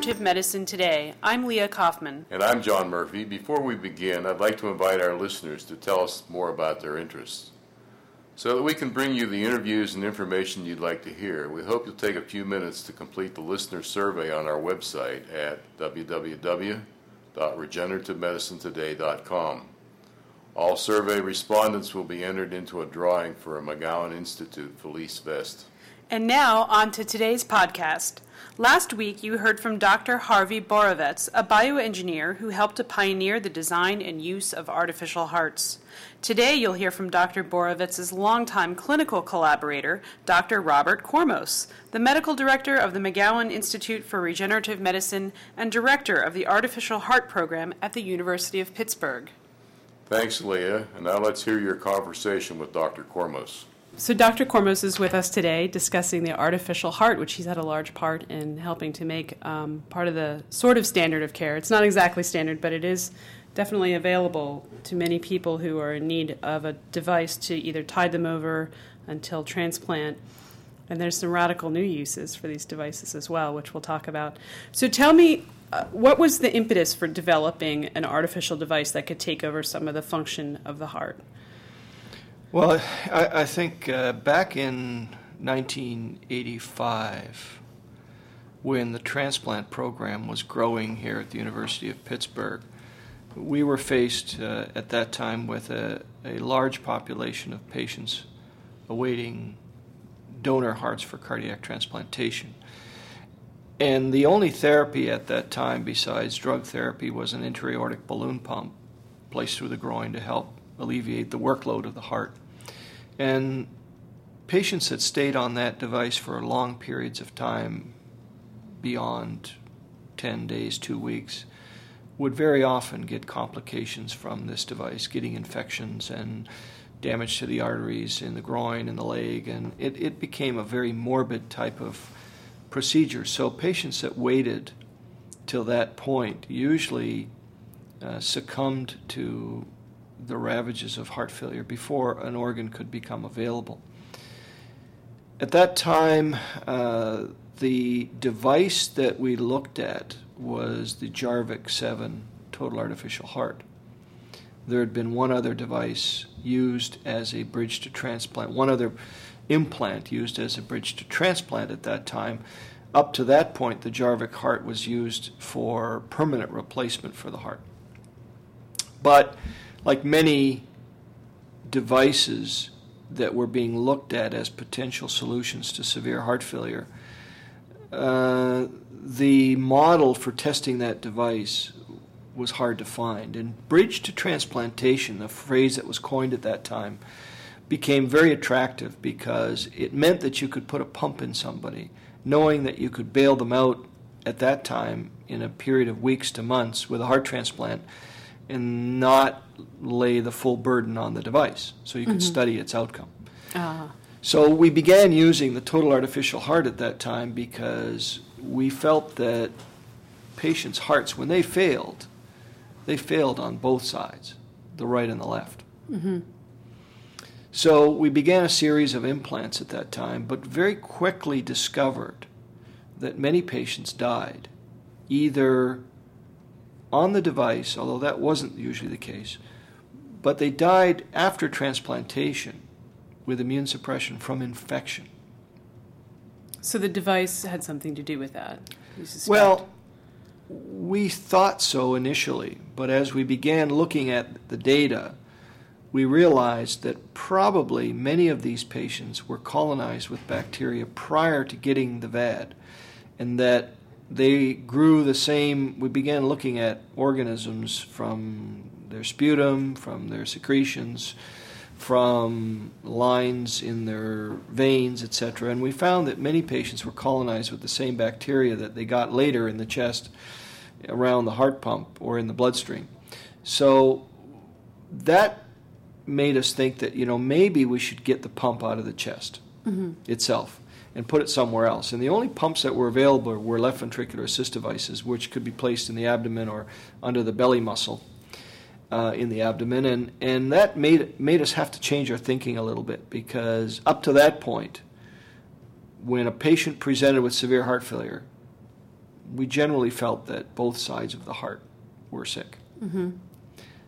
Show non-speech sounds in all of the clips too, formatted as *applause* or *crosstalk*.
Regenerative Medicine Today. I'm Leah Kaufman. And I'm John Murphy. Before we begin, I'd like to invite our listeners to tell us more about their interests. So that we can bring you the interviews and information you'd like to hear, we hope you'll take a few minutes to complete the listener survey on our website at www.regenerativemedicinetoday.com. All survey respondents will be entered into a drawing for a McGowan Institute Felice vest. And now, on to today's podcast. Last week, you heard from Dr. Harvey Borovetz, a bioengineer who helped to pioneer the design and use of artificial hearts. Today, you'll hear from Dr. Borovetz' longtime clinical collaborator, Dr. Robert Kormos, the medical director of the McGowan Institute for Regenerative Medicine and director of the Artificial Heart Program at the University of Pittsburgh. Thanks, Leah. And now let's hear your conversation with Dr. Kormos. So, Dr. Kormos is with us today discussing the artificial heart, which he's had a large part in helping to make um, part of the sort of standard of care. It's not exactly standard, but it is definitely available to many people who are in need of a device to either tide them over until transplant. And there's some radical new uses for these devices as well, which we'll talk about. So, tell me, uh, what was the impetus for developing an artificial device that could take over some of the function of the heart? Well, I, I think uh, back in 1985, when the transplant program was growing here at the University of Pittsburgh, we were faced uh, at that time with a, a large population of patients awaiting donor hearts for cardiac transplantation. And the only therapy at that time, besides drug therapy, was an intra-aortic balloon pump placed through the groin to help alleviate the workload of the heart. And patients that stayed on that device for long periods of time, beyond 10 days, two weeks, would very often get complications from this device, getting infections and damage to the arteries in the groin and the leg, and it, it became a very morbid type of procedure. So patients that waited till that point usually uh, succumbed to the ravages of heart failure before an organ could become available. At that time, uh, the device that we looked at was the Jarvik 7 total artificial heart. There had been one other device used as a bridge to transplant, one other implant used as a bridge to transplant at that time. Up to that point, the Jarvik heart was used for permanent replacement for the heart. But like many devices that were being looked at as potential solutions to severe heart failure, uh, the model for testing that device was hard to find. And bridge to transplantation, a phrase that was coined at that time, became very attractive because it meant that you could put a pump in somebody, knowing that you could bail them out at that time in a period of weeks to months with a heart transplant and not lay the full burden on the device so you could mm-hmm. study its outcome. Uh-huh. So we began using the total artificial heart at that time because we felt that patients' hearts, when they failed, they failed on both sides, the right and the left. Mm-hmm. So we began a series of implants at that time, but very quickly discovered that many patients died either on the device, although that wasn't usually the case, but they died after transplantation with immune suppression from infection. So the device had something to do with that? Well, we thought so initially, but as we began looking at the data, we realized that probably many of these patients were colonized with bacteria prior to getting the VAD, and that they grew the same. We began looking at organisms from their sputum, from their secretions, from lines in their veins, etc. And we found that many patients were colonized with the same bacteria that they got later in the chest, around the heart pump, or in the bloodstream. So that made us think that you know maybe we should get the pump out of the chest mm-hmm. itself and put it somewhere else. And the only pumps that were available were left ventricular assist devices, which could be placed in the abdomen or under the belly muscle uh, in the abdomen. And, and that made, made us have to change our thinking a little bit because up to that point, when a patient presented with severe heart failure, we generally felt that both sides of the heart were sick.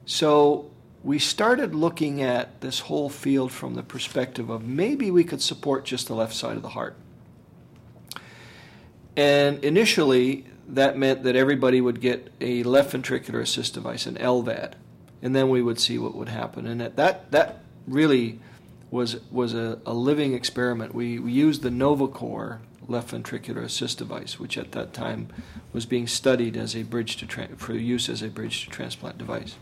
So we started looking at this whole field from the perspective of maybe we could support just the left side of the heart. And initially, that meant that everybody would get a left ventricular assist device, an LVAD, and then we would see what would happen. And that that, that really was was a, a living experiment. We, we used the Novacor left ventricular assist device, which at that time was being studied as a bridge to tra- for use as a bridge to transplant device.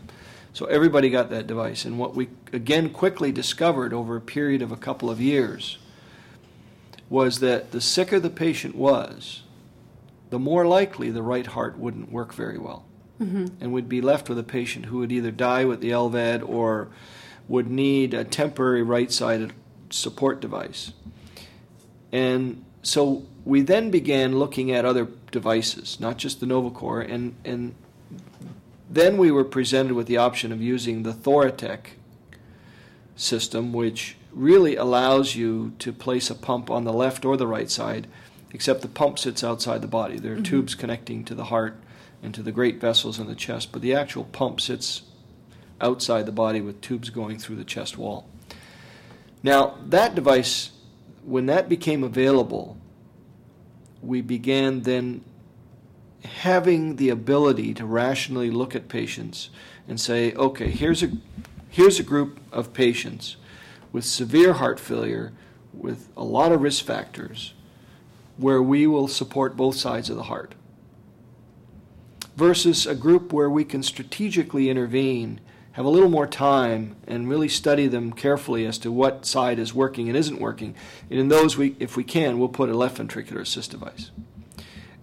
So everybody got that device, and what we again quickly discovered over a period of a couple of years was that the sicker the patient was, the more likely the right heart wouldn't work very well. Mm-hmm. And we'd be left with a patient who would either die with the LVAD or would need a temporary right sided support device. And so we then began looking at other devices, not just the Novacor, and, and then we were presented with the option of using the Thoratec system, which really allows you to place a pump on the left or the right side, except the pump sits outside the body. There are mm-hmm. tubes connecting to the heart and to the great vessels in the chest, but the actual pump sits outside the body with tubes going through the chest wall. Now, that device, when that became available, we began then having the ability to rationally look at patients and say, okay, here's a, here's a group of patients with severe heart failure with a lot of risk factors where we will support both sides of the heart versus a group where we can strategically intervene, have a little more time, and really study them carefully as to what side is working and isn't working. And in those, we, if we can, we'll put a left ventricular assist device.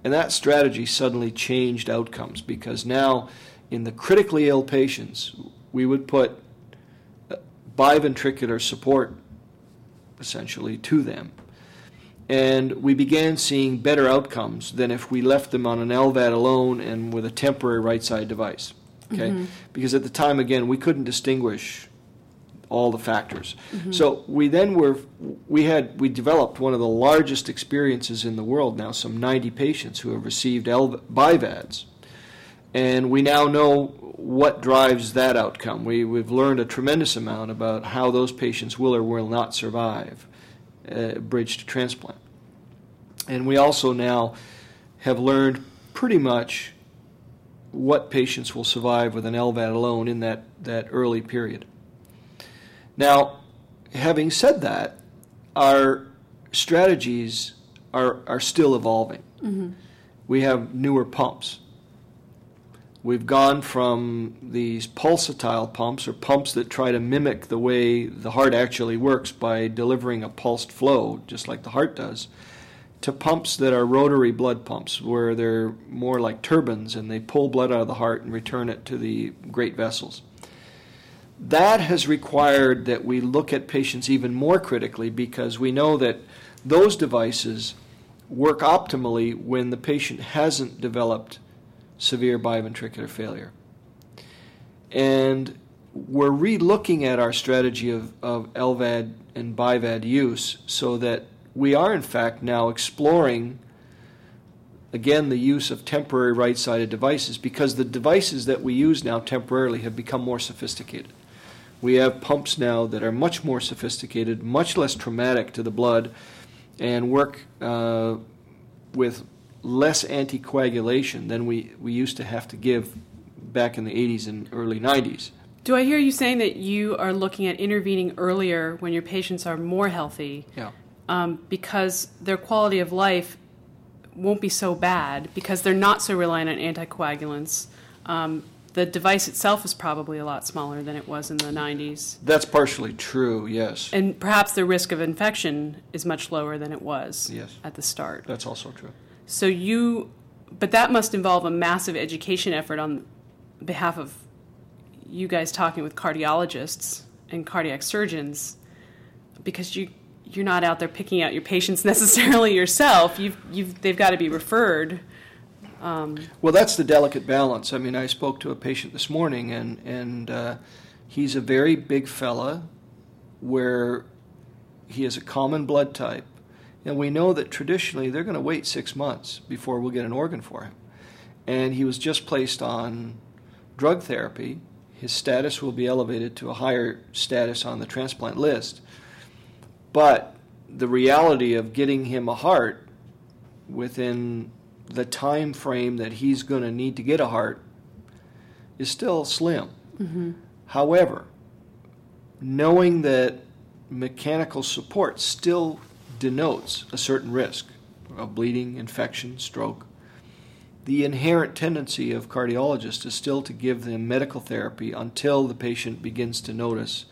And that strategy suddenly changed outcomes because now, in the critically ill patients, we would put uh, biventricular support essentially to them. And we began seeing better outcomes than if we left them on an LVAD alone and with a temporary right side device. Okay? Because at the time, again, we couldn't distinguish all the factors. So we then were we had we developed one of the largest experiences in the world now, some 90 patients who have received L- BIVADs. And we now know what drives that outcome. We, we've learned a tremendous amount about how those patients will or will not survive uh, bridge to transplant. And we also now have learned pretty much what patients will survive with an LVAD alone in that, that early period. Now, having said that, our strategies are, are still evolving. Mm-hmm. We have newer pumps. We've gone from these pulsatile pumps, or pumps that try to mimic the way the heart actually works by delivering a pulsed flow, just like the heart does, to pumps that are rotary blood pumps, where they're more like turbines and they pull blood out of the heart and return it to the great vessels. That has required that we look at patients even more critically because we know that those devices work optimally when the patient hasn't developed severe biventricular failure. And we're re-looking at our strategy of, of LVAD and BIVAD use so that we are in fact now exploring again the use of temporary right-sided devices because the devices that we use now temporarily have become more sophisticated. We have pumps now that are much more sophisticated, much less traumatic to the blood, and work uh, with less anticoagulation than we, we used to have to give back in the 80s and early 90s. Do I hear you saying that you are looking at intervening earlier when your patients are more healthy Yeah. um, because their quality of life won't be so bad because they're not so reliant on anticoagulants? Um, the device itself is probably a lot smaller than it was in the 90s. That's partially true, yes. And perhaps the risk of infection is much lower than it was Yes. at the start. That's also true. So you, but that must involve a massive education effort on behalf of you guys talking with cardiologists and cardiac surgeons, because you you're not out there picking out your patients *laughs* necessarily yourself. You've you've they've got to be referred. Well, that's the delicate balance. I mean, I spoke to a patient this morning, and and uh, he's a very big fella, where he has a common blood type, And we know that traditionally they're going to wait six months before we'll get an organ for him. And he was just placed on drug therapy. His status will be elevated to a higher status on the transplant list. But the reality of getting him a heart within the time frame that he's going to need to get a heart is still slim. Mm-hmm. However, knowing that mechanical support still denotes a certain risk of bleeding, infection, stroke, the inherent tendency of cardiologists is still to give them medical therapy until the patient begins to notice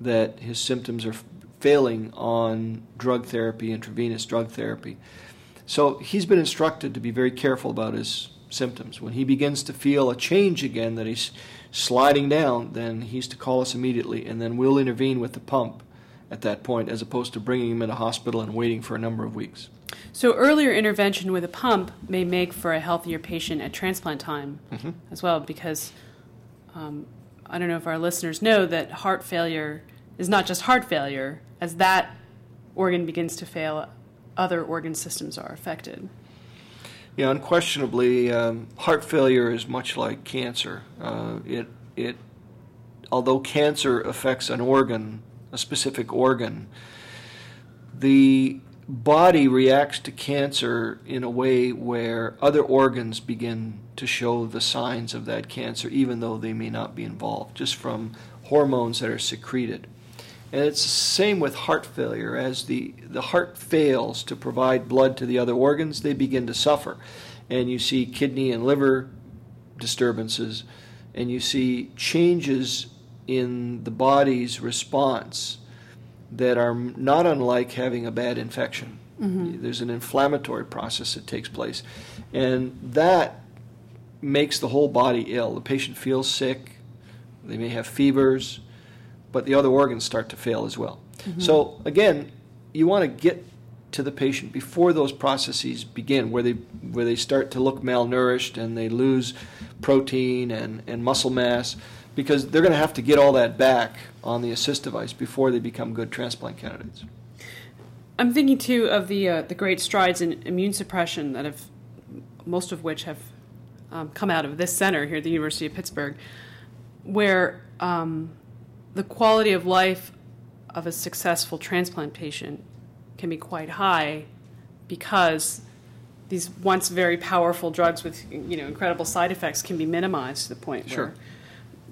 that his symptoms are failing on drug therapy, intravenous drug therapy. So he's been instructed to be very careful about his symptoms. When he begins to feel a change again, that he's sliding down, then he's to call us immediately, and then we'll intervene with the pump at that point, as opposed to bringing him in a hospital and waiting for a number of weeks. So earlier intervention with a pump may make for a healthier patient at transplant time mm-hmm. as well, because um, I don't know if our listeners know that heart failure is not just heart failure. As that organ begins to fail, other organ systems are affected. Yeah, unquestionably, um, heart failure is much like cancer. Uh, it it although cancer affects an organ, a specific organ, the body reacts to cancer in a way where other organs begin to show the signs of that cancer, even though they may not be involved, just from hormones that are secreted. And it's the same with heart failure. As the, the heart fails to provide blood to the other organs, they begin to suffer. And you see kidney and liver disturbances, and you see changes in the body's response that are not unlike having a bad infection. Mm-hmm. There's an inflammatory process that takes place. And that makes the whole body ill. The patient feels sick, they may have fevers, but the other organs start to fail as well. Mm-hmm. So again, you want to get to the patient before those processes begin, where they where they start to look malnourished and they lose protein and, and muscle mass, because they're going to have to get all that back on the assist device before they become good transplant candidates. I'm thinking too of the uh, the great strides in immune suppression that have most of which have um, come out of this center here at the University of Pittsburgh, where um, the quality of life of a successful transplant patient can be quite high because these once very powerful drugs with you know incredible side effects can be minimized to the point sure. where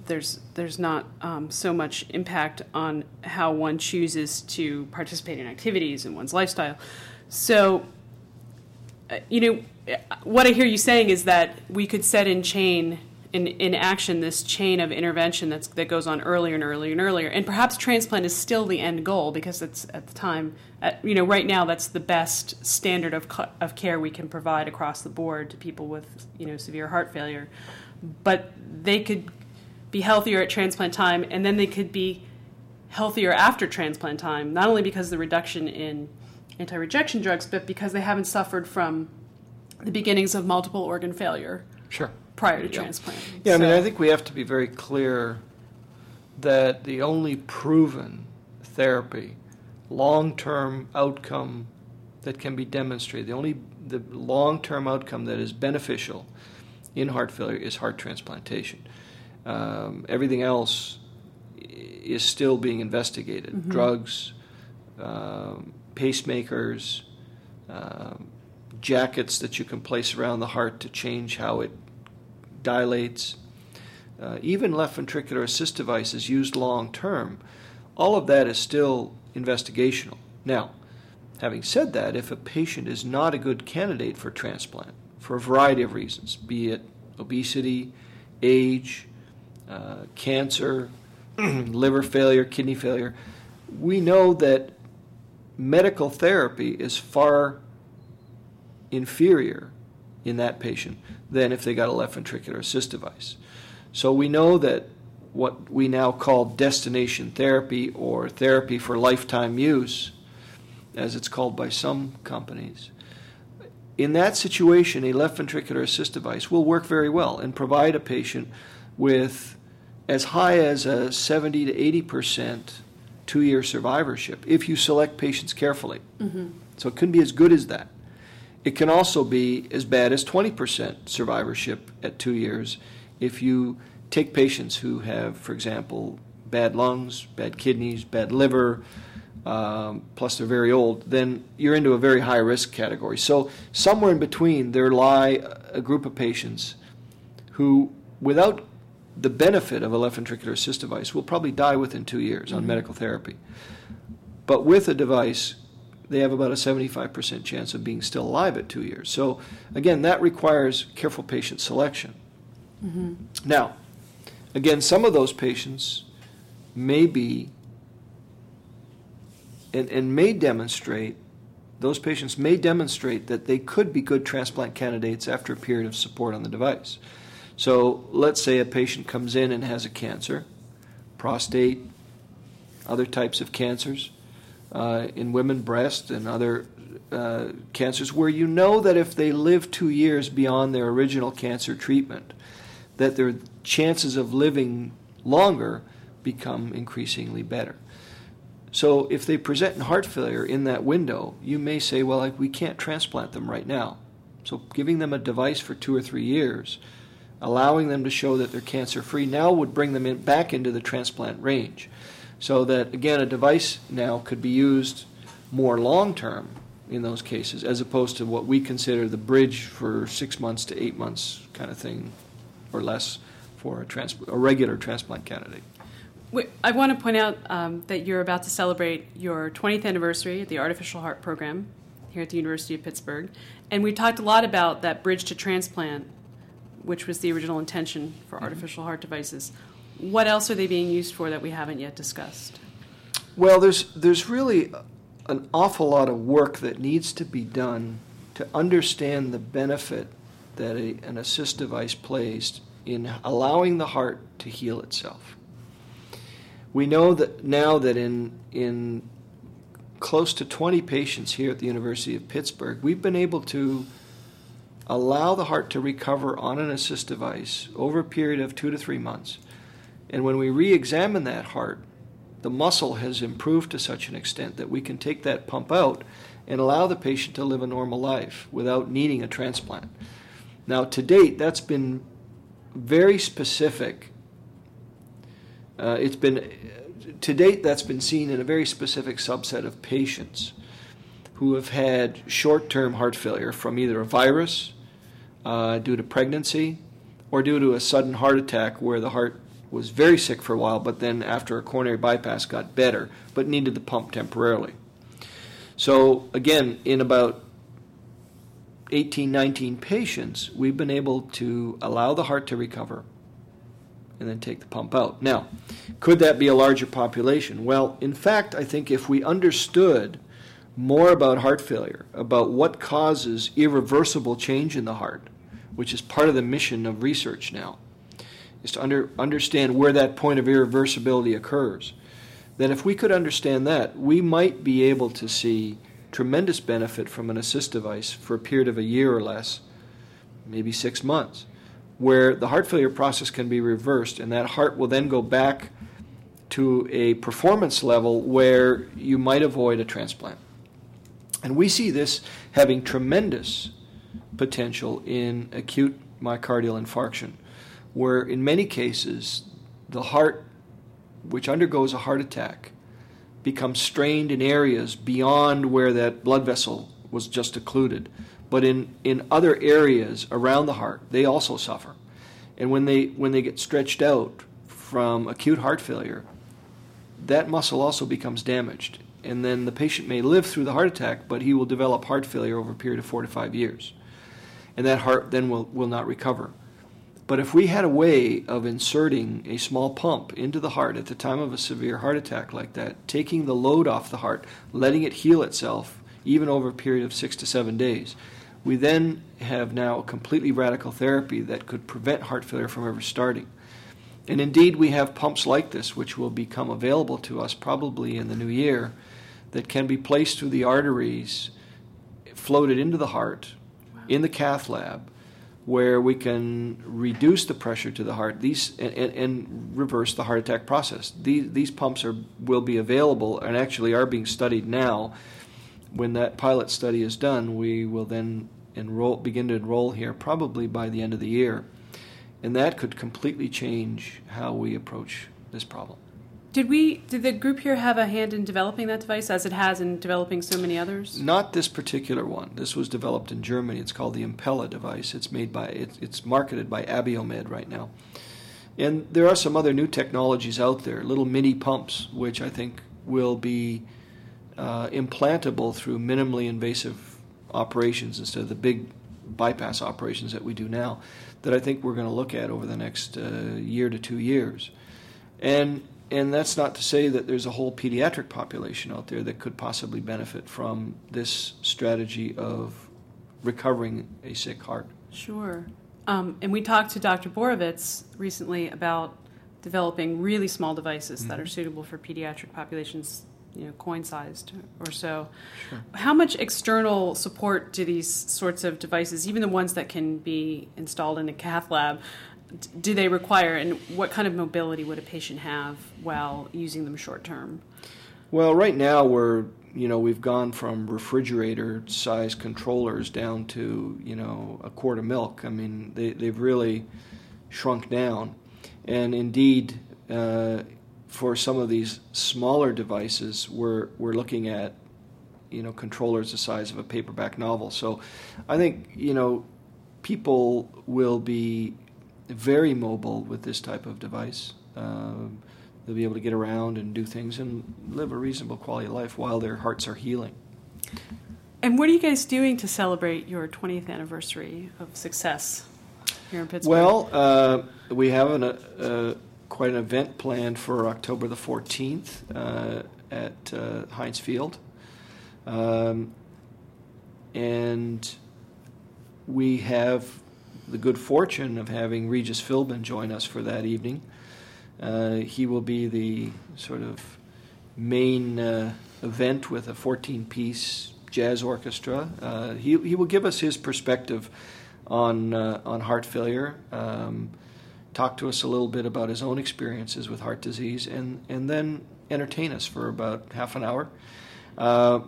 there's there's not um, so much impact on how one chooses to participate in activities and one's lifestyle. So, uh, you know, what I hear you saying is that we could set in chain in, in action this chain of intervention that's, that goes on earlier and earlier and earlier. And perhaps transplant is still the end goal because it's at the time, at, you know, right now that's the best standard of, of care we can provide across the board to people with, you know, severe heart failure. But they could be healthier at transplant time and then they could be healthier after transplant time, not only because of the reduction in anti rejection drugs, but because they haven't suffered from the beginnings of multiple organ failure. Sure prior to yeah. transplant. Yeah, so. I mean, I think we have to be very clear that the only proven therapy, long term outcome that can be demonstrated, the only the long term outcome that is beneficial in heart failure is heart transplantation. Um, everything else is still being investigated. Mm-hmm. Drugs, um, pacemakers, um, jackets that you can place around the heart to change how it dilates, uh, even left ventricular assist devices used long term, all of that is still investigational. Now, having said that, if a patient is not a good candidate for transplant for a variety of reasons, be it obesity, age, uh, cancer, *clears throat* liver failure, kidney failure, we know that medical therapy is far inferior in that patient than if they got a left ventricular assist device. So we know that what we now call destination therapy or therapy for lifetime use, as it's called by some companies, in that situation, a left ventricular assist device will work very well and provide a patient with as high as a 70 to 80 percent two year survivorship if you select patients carefully. Mm-hmm. So it can be as good as that. It can also be as bad as 20% survivorship at two years if you take patients who have, for example, bad lungs, bad kidneys, bad liver, um, plus they're very old, then you're into a very high risk category. So, somewhere in between, there lie a group of patients who, without the benefit of a left ventricular assist device, will probably die within two years mm-hmm. on medical therapy. But with a device, they have about a 75% chance of being still alive at two years. So, again, that requires careful patient selection. Mm-hmm. Now, again, some of those patients may be and, and may demonstrate, those patients may demonstrate that they could be good transplant candidates after a period of support on the device. So let's say a patient comes in and has a cancer, prostate, other types of cancers, uh, in women, breast, and other uh, cancers, where you know that if they live two years beyond their original cancer treatment, that their chances of living longer become increasingly better. So if they present in heart failure in that window, you may say, well, like, we can't transplant them right now. So giving them a device for two or three years, allowing them to show that they're cancer free, now would bring them in, back into the transplant range. So that, again, a device now could be used more long term in those cases, as opposed to what we consider the bridge for six months to eight months kind of thing or less for a, trans- a regular transplant candidate. I want to point out um, that you're about to celebrate your 20th anniversary at the Artificial Heart Program here at the University of Pittsburgh. And we talked a lot about that bridge to transplant, which was the original intention for mm-hmm. artificial heart devices. What else are they being used for that we haven't yet discussed? Well, there's, there's really an awful lot of work that needs to be done to understand the benefit that a, an assist device plays in allowing the heart to heal itself. We know that now that in in close to 20 patients here at the University of Pittsburgh, we've been able to allow the heart to recover on an assist device over a period of two to three months. And when we re examine that heart, the muscle has improved to such an extent that we can take that pump out and allow the patient to live a normal life without needing a transplant. Now, to date, that's been very specific uh, it's been, to date, that's been seen in a very specific subset of patients who have had short term heart failure from either a virus uh, due to pregnancy or due to a sudden heart attack where the heart was very sick for a while, but then after a coronary bypass got better, but needed the pump temporarily. So, again, in about 18, 19 patients, we've been able to allow the heart to recover and then take the pump out. Now, could that be a larger population? Well, in fact, I think if we understood more about heart failure, about what causes irreversible change in the heart, which is part of the mission of research now, is to under, understand where that point of irreversibility occurs. Then, if we could understand that, we might be able to see tremendous benefit from an assist device for a period of a year or less, maybe six months where the heart failure process can be reversed, and that heart will then go back to a performance level where you might avoid a transplant. And we see this having tremendous potential in acute myocardial infarction, where in many cases the heart, which undergoes a heart attack, becomes strained in areas beyond where that blood vessel was just occluded but in, in other areas around the heart, they also suffer. And when they, when they get stretched out from acute heart failure, that muscle also becomes damaged. And then the patient may live through the heart attack, but he will develop heart failure over a period of four to five years. And that heart then will, will not recover. But if we had a way of inserting a small pump into the heart at the time of a severe heart attack like that, taking the load off the heart, letting it heal itself, even over a period of six to seven days, we then have now a completely radical therapy that could prevent heart failure from ever starting. And indeed, we have pumps like this, which will become available to us probably in the new year, that can be placed through the arteries, floated into the heart, in the cath lab, where we can reduce the pressure to the heart these and, and, and, reverse the heart attack process. These, these pumps are, will be available and actually are being studied now when that pilot study is done, we will then enroll, begin to enroll here probably by the end of the year. And that could completely change how we approach this problem. Did we? Did the group here have a hand in developing that device, as it has in developing so many others? Not this particular one. This was developed in Germany. It's called the Impella device. It's made by it, it's marketed by Abiomed right now. And there are some other new technologies out there, little mini pumps, which I think will be uh, implantable through minimally invasive operations instead of the big bypass operations that we do now. That I think we're going to look at over the next uh, year to two years. And and that's not to say that there's a whole pediatric population out there that could possibly benefit from this strategy of recovering a sick heart. Sure. Um, and we talked to Dr. Borovetz recently about developing really small devices mm-hmm. that are suitable for pediatric populations, you know, coin-sized or so. Sure. How much external support do these sorts of devices, even the ones that can be installed in a cath lab, do they require, and what kind of mobility would a patient have while using them short term? Well, right now we're you know we've gone from refrigerator size controllers down to you know a quart of milk. I mean they they've really shrunk down, and indeed. Uh, for some of these smaller devices, we're we're looking at you know controllers the size of a paperback novel. So, I think you know people will be very mobile with this type of device. Um, they'll be able to get around and do things and live a reasonable quality of life while their hearts are healing. And what are you guys doing to celebrate your 20th anniversary of success here in Pittsburgh? Well, uh, we have an, uh, quite an event planned for October the 14th uh, at uh, Heinz Field. Um, and we have the good fortune of having Regis Philbin join us for that evening. Uh, he will be the sort of main uh, event with a 14 piece jazz orchestra. Uh, he, he will give us his perspective on, uh, on heart failure, um, talk to us a little bit about his own experiences with heart disease, and, and then entertain us for about half an hour. Uh,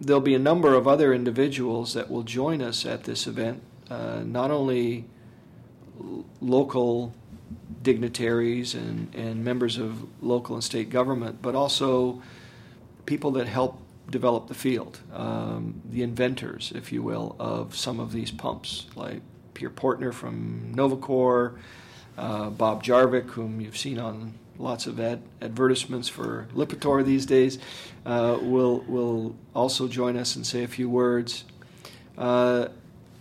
there'll be a number of other individuals that will join us at this event uh, not only local dignitaries and, and members of local and state government, but also people that help develop the field, um, the inventors, if you will, of some of these pumps, like Pierre Portner from Novacor, uh, Bob Jarvik, whom you've seen on lots of ad- advertisements for Lipitor these days, uh, will will also join us and say a few words. Uh,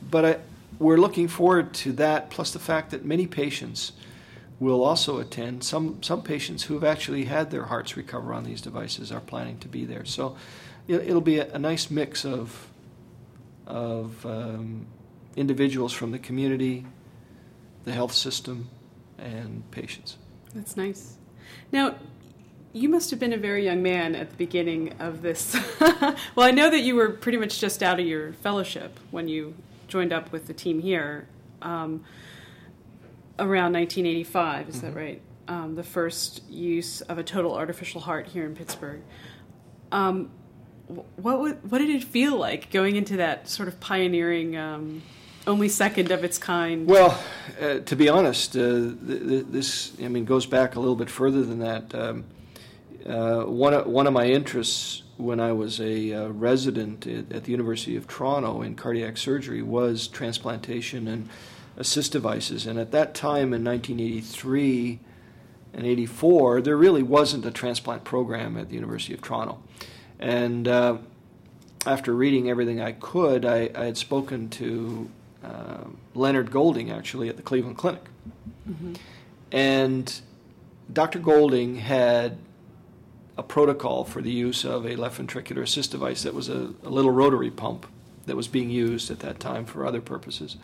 but I, we're looking forward to that, plus the fact that many patients will also attend. Some, some patients who have actually had their hearts recover on these devices are planning to be there. So it, will be a, a, nice mix of, of um, individuals from the community, the health system, and patients. That's nice. Now, you must have been a very young man at the beginning of this. *laughs* well, I know that you were pretty much just out of your fellowship when you joined up with the team here um, around 1985. Is mm-hmm. that right? Um, the first use of a total artificial heart here in Pittsburgh. Um, what what did it feel like going into that sort of pioneering, um, only second of its kind? Well, uh, to be honest, uh, th- th- this I mean goes back a little bit further than that. Um, uh, one of, one of my interests when I was a uh, resident at, at, the University of Toronto in cardiac surgery was transplantation and assist devices. And at that time in 1983 and 84, there really wasn't a transplant program at the University of Toronto. And uh, after reading everything I could, I, I had spoken to uh, Leonard Golding actually at the Cleveland Clinic. Mm-hmm. And Dr. Golding had a protocol for the use of a left ventricular assist device that was a, a little rotary pump that was being used at that time for other purposes.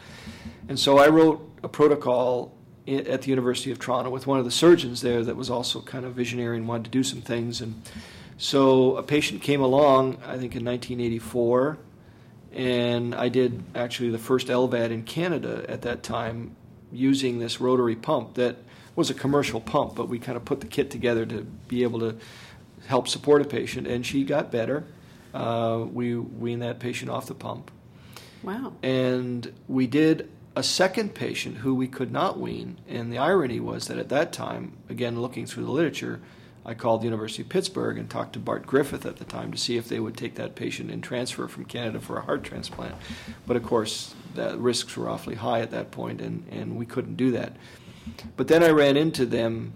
And so I wrote a protocol at the University of Toronto with one of the surgeons there that was also kind of visionary and wanted to do some things. And so a patient came along, I think in 1984, and I did actually the first LVAD in Canada at that time using this rotary pump that was a commercial pump, but we kind of put the kit together to be able to help support a patient, and she got better. Uh, we weaned that patient off the pump. Wow. And we did a second patient who we could not wean. And the irony was that at that time, again, looking through the literature, I called the University of Pittsburgh and talked to Bart Griffith at the time to see if they would take that patient and transfer from Canada for a heart transplant. But of course, the risks were awfully high at that point, and, and we couldn't do that. But then I ran into them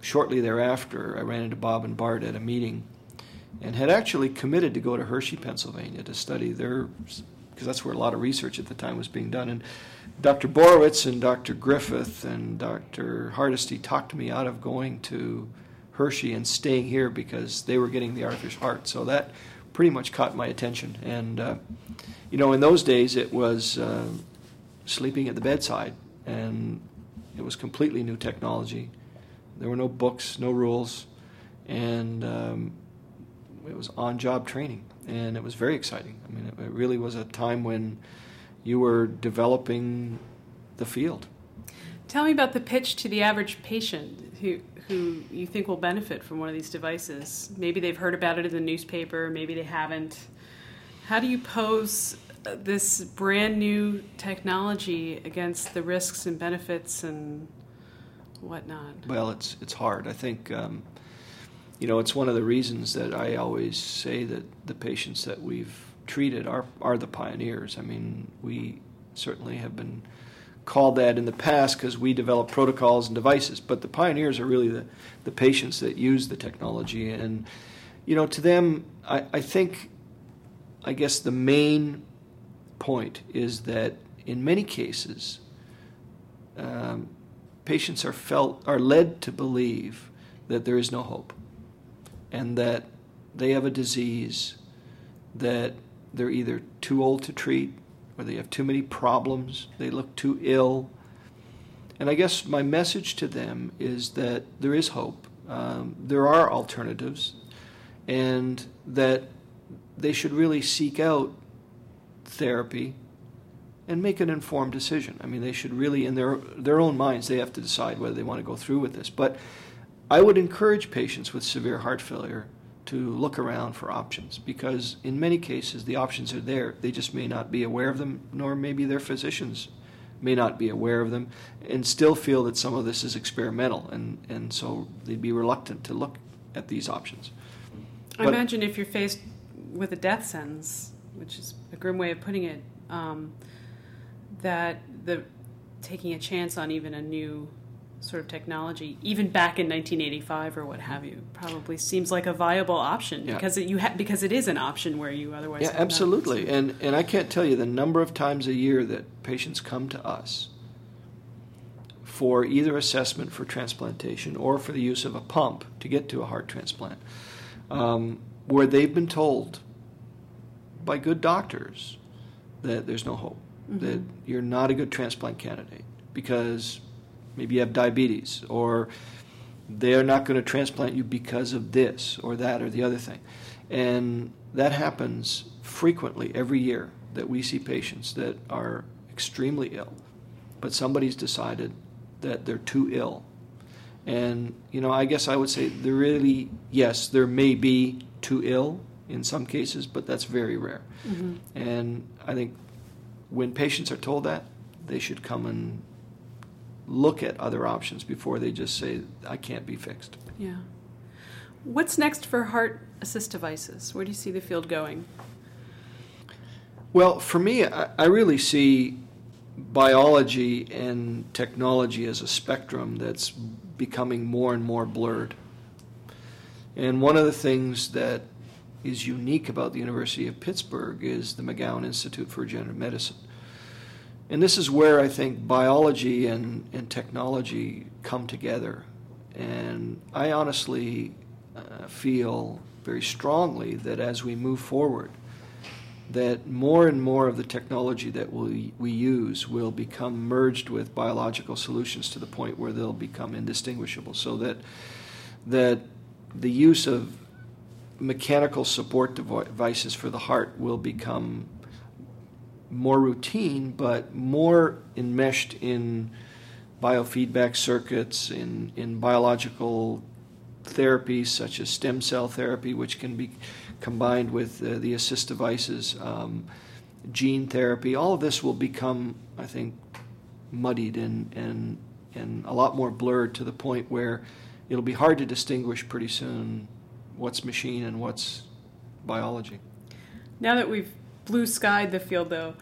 shortly thereafter. I ran into Bob and Bart at a meeting and had actually committed to go to Hershey, Pennsylvania to study their, because that's where a lot of research at the time was being done. And Dr. Borovetz and Dr. Griffith and Dr. Hardesty talked me out of going to Hershey and staying here because they were getting the artificial heart. So that pretty much caught my attention. And, uh, you know, in those days it was uh, sleeping at the bedside, and it was completely new technology. There were no books, no rules, and um, it was on job training. And it was very exciting. I mean, it, it really was a time when you were developing the field. Tell me about the pitch to the average patient who who you think will benefit from one of these devices. Maybe they've heard about it in the newspaper, maybe they haven't. How do you pose uh, this brand new technology against the risks and benefits and whatnot? Well, it's it's hard. I think um, you know it's one of the reasons that I always say that the patients that we've treated are are the pioneers. I mean, we certainly have been called that in the past because we develop protocols and devices, but the pioneers are really the, the patients that use the technology. And, you know, to them, I, I think, I guess the main point is that in many cases, um, patients are felt are led to believe that there is no hope, and that they have a disease that they're either too old to treat or they have too many problems, they look too ill. And I guess my message to them is that there is hope, um, there are alternatives, and that they should really seek out therapy and make an informed decision. I mean, they should really, in their their own minds, they have to decide whether they want to go through with this. But I would encourage patients with severe heart failure to look around for options because in many cases the options are there. They just may not be aware of them, nor maybe their physicians may not be aware of them and still feel that some of this is experimental and, and so they'd be reluctant to look at these options. I but, imagine if you're faced with a death sentence, which is a grim way of putting it, um, that the taking a chance on even a new sort of technology, even back in 1985 or what have you, probably seems like a viable option yeah. because it, you ha- because it is an option where you otherwise yeah absolutely. And and I can't tell you the number of times a year that patients come to us for either assessment for transplantation or for the use of a pump to get to a heart transplant, um, where they've been told by good doctors that there's no hope, mm-hmm. that you're not a good transplant candidate because Maybe you have diabetes, or they're not going to transplant you because of this or that or the other thing. And that happens frequently every year that we see patients that are extremely ill, but somebody's decided that they're too ill. And, you know, I guess I would say there really, yes, there may be too ill in some cases, but that's very rare. Mm-hmm. And I think when patients are told that, they should come and look at other options before they just say, I can't be fixed. Yeah. What's next for heart assist devices? Where do you see the field going? Well, for me, I, I really see biology and technology as a spectrum that's becoming more and more blurred. And one of the things that is unique about the University of Pittsburgh is the McGowan Institute for Regenerative Medicine. And this is where I think biology and, and technology come together. And I honestly uh, feel very strongly that as we move forward, that more and more of the technology that we, we use will become merged with biological solutions to the point where they'll become indistinguishable. So that, that the use of mechanical support devices for the heart will become more routine, but more enmeshed in biofeedback circuits, in, in biological therapies such as stem cell therapy, which can be combined with uh, the assist devices, um, gene therapy. All of this will become, I think, muddied and, and, and a lot more blurred to the point where it'll be hard to distinguish pretty soon what's machine and what's biology. Now that we've blue skied the field, though,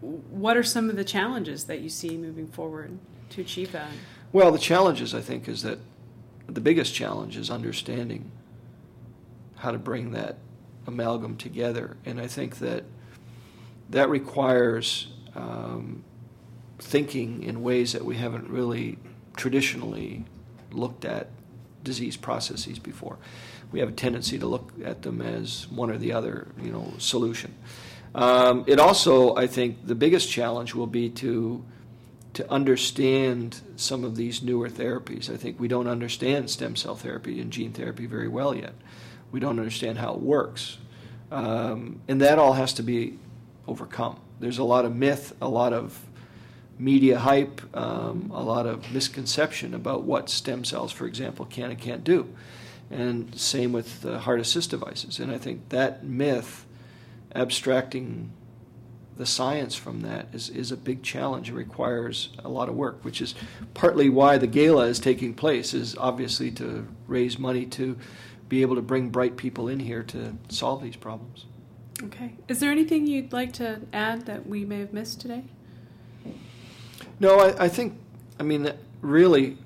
what are some of the challenges that you see moving forward to achieve that? Well, the challenges, I think, is that the biggest challenge is understanding how to bring that amalgam together. And I think that that requires um, thinking in ways that we haven't really traditionally looked at disease processes before. We have a tendency to look at them as one or the other, you know, solution. Um, it also, I think, the biggest challenge will be to to understand some of these newer therapies. I think we don't understand stem cell therapy and gene therapy very well yet. We don't understand how it works, um, and that all has to be overcome. There's a lot of myth, a lot of media hype, um, a lot of misconception about what stem cells, for example, can and can't do. And same with the heart assist devices. And I think that myth, abstracting the science from that, is, is a big challenge. It requires a lot of work, which is partly why the gala is taking place, is obviously to raise money to be able to bring bright people in here to solve these problems. Okay. Is there anything you'd like to add that we may have missed today? No, I, I think, I mean, really,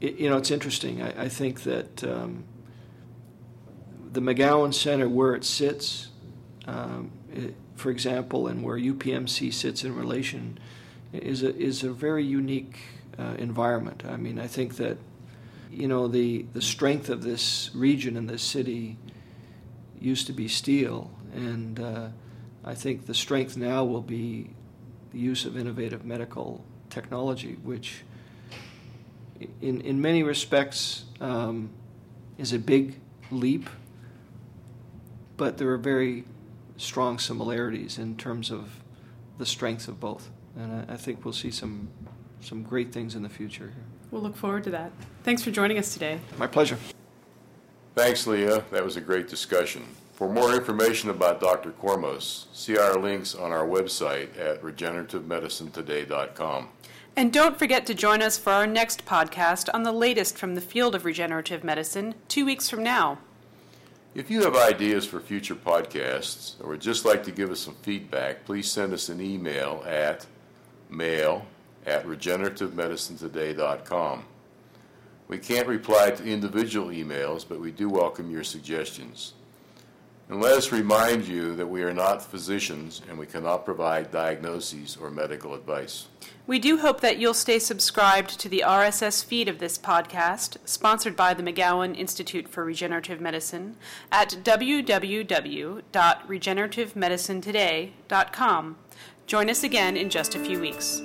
it, you know, it's interesting. I, I think that um, the McGowan Center, where it sits, um, it, for example, and where UPMC sits in relation, is a, is a very unique uh, environment. I mean, I think that, you know, the, the strength of this region and this city used to be steel, and uh, I think the strength now will be the use of innovative medical technology, which, in, in many respects, um, is a big leap, but there are very strong similarities in terms of the strengths of both. And I, I think we'll see some, some great things in the future here. We'll look forward to that. Thanks for joining us today. My pleasure. Thanks, Leah. That was a great discussion. For more information about Dr. Kormos, see our links on our website at regenerativemedicinetoday.com. And don't forget to join us for our next podcast on the latest from the field of regenerative medicine two weeks from now. If you have ideas for future podcasts or would just like to give us some feedback, please send us an email at mail at regenerativemedicinetoday.com. We can't reply to individual emails, but we do welcome your suggestions. And let us remind you that we are not physicians and we cannot provide diagnoses or medical advice. We do hope that you'll stay subscribed to the RSS feed of this podcast, sponsored by the McGowan Institute for Regenerative Medicine, at www.regenerativemedicinetoday.com. Join us again in just a few weeks.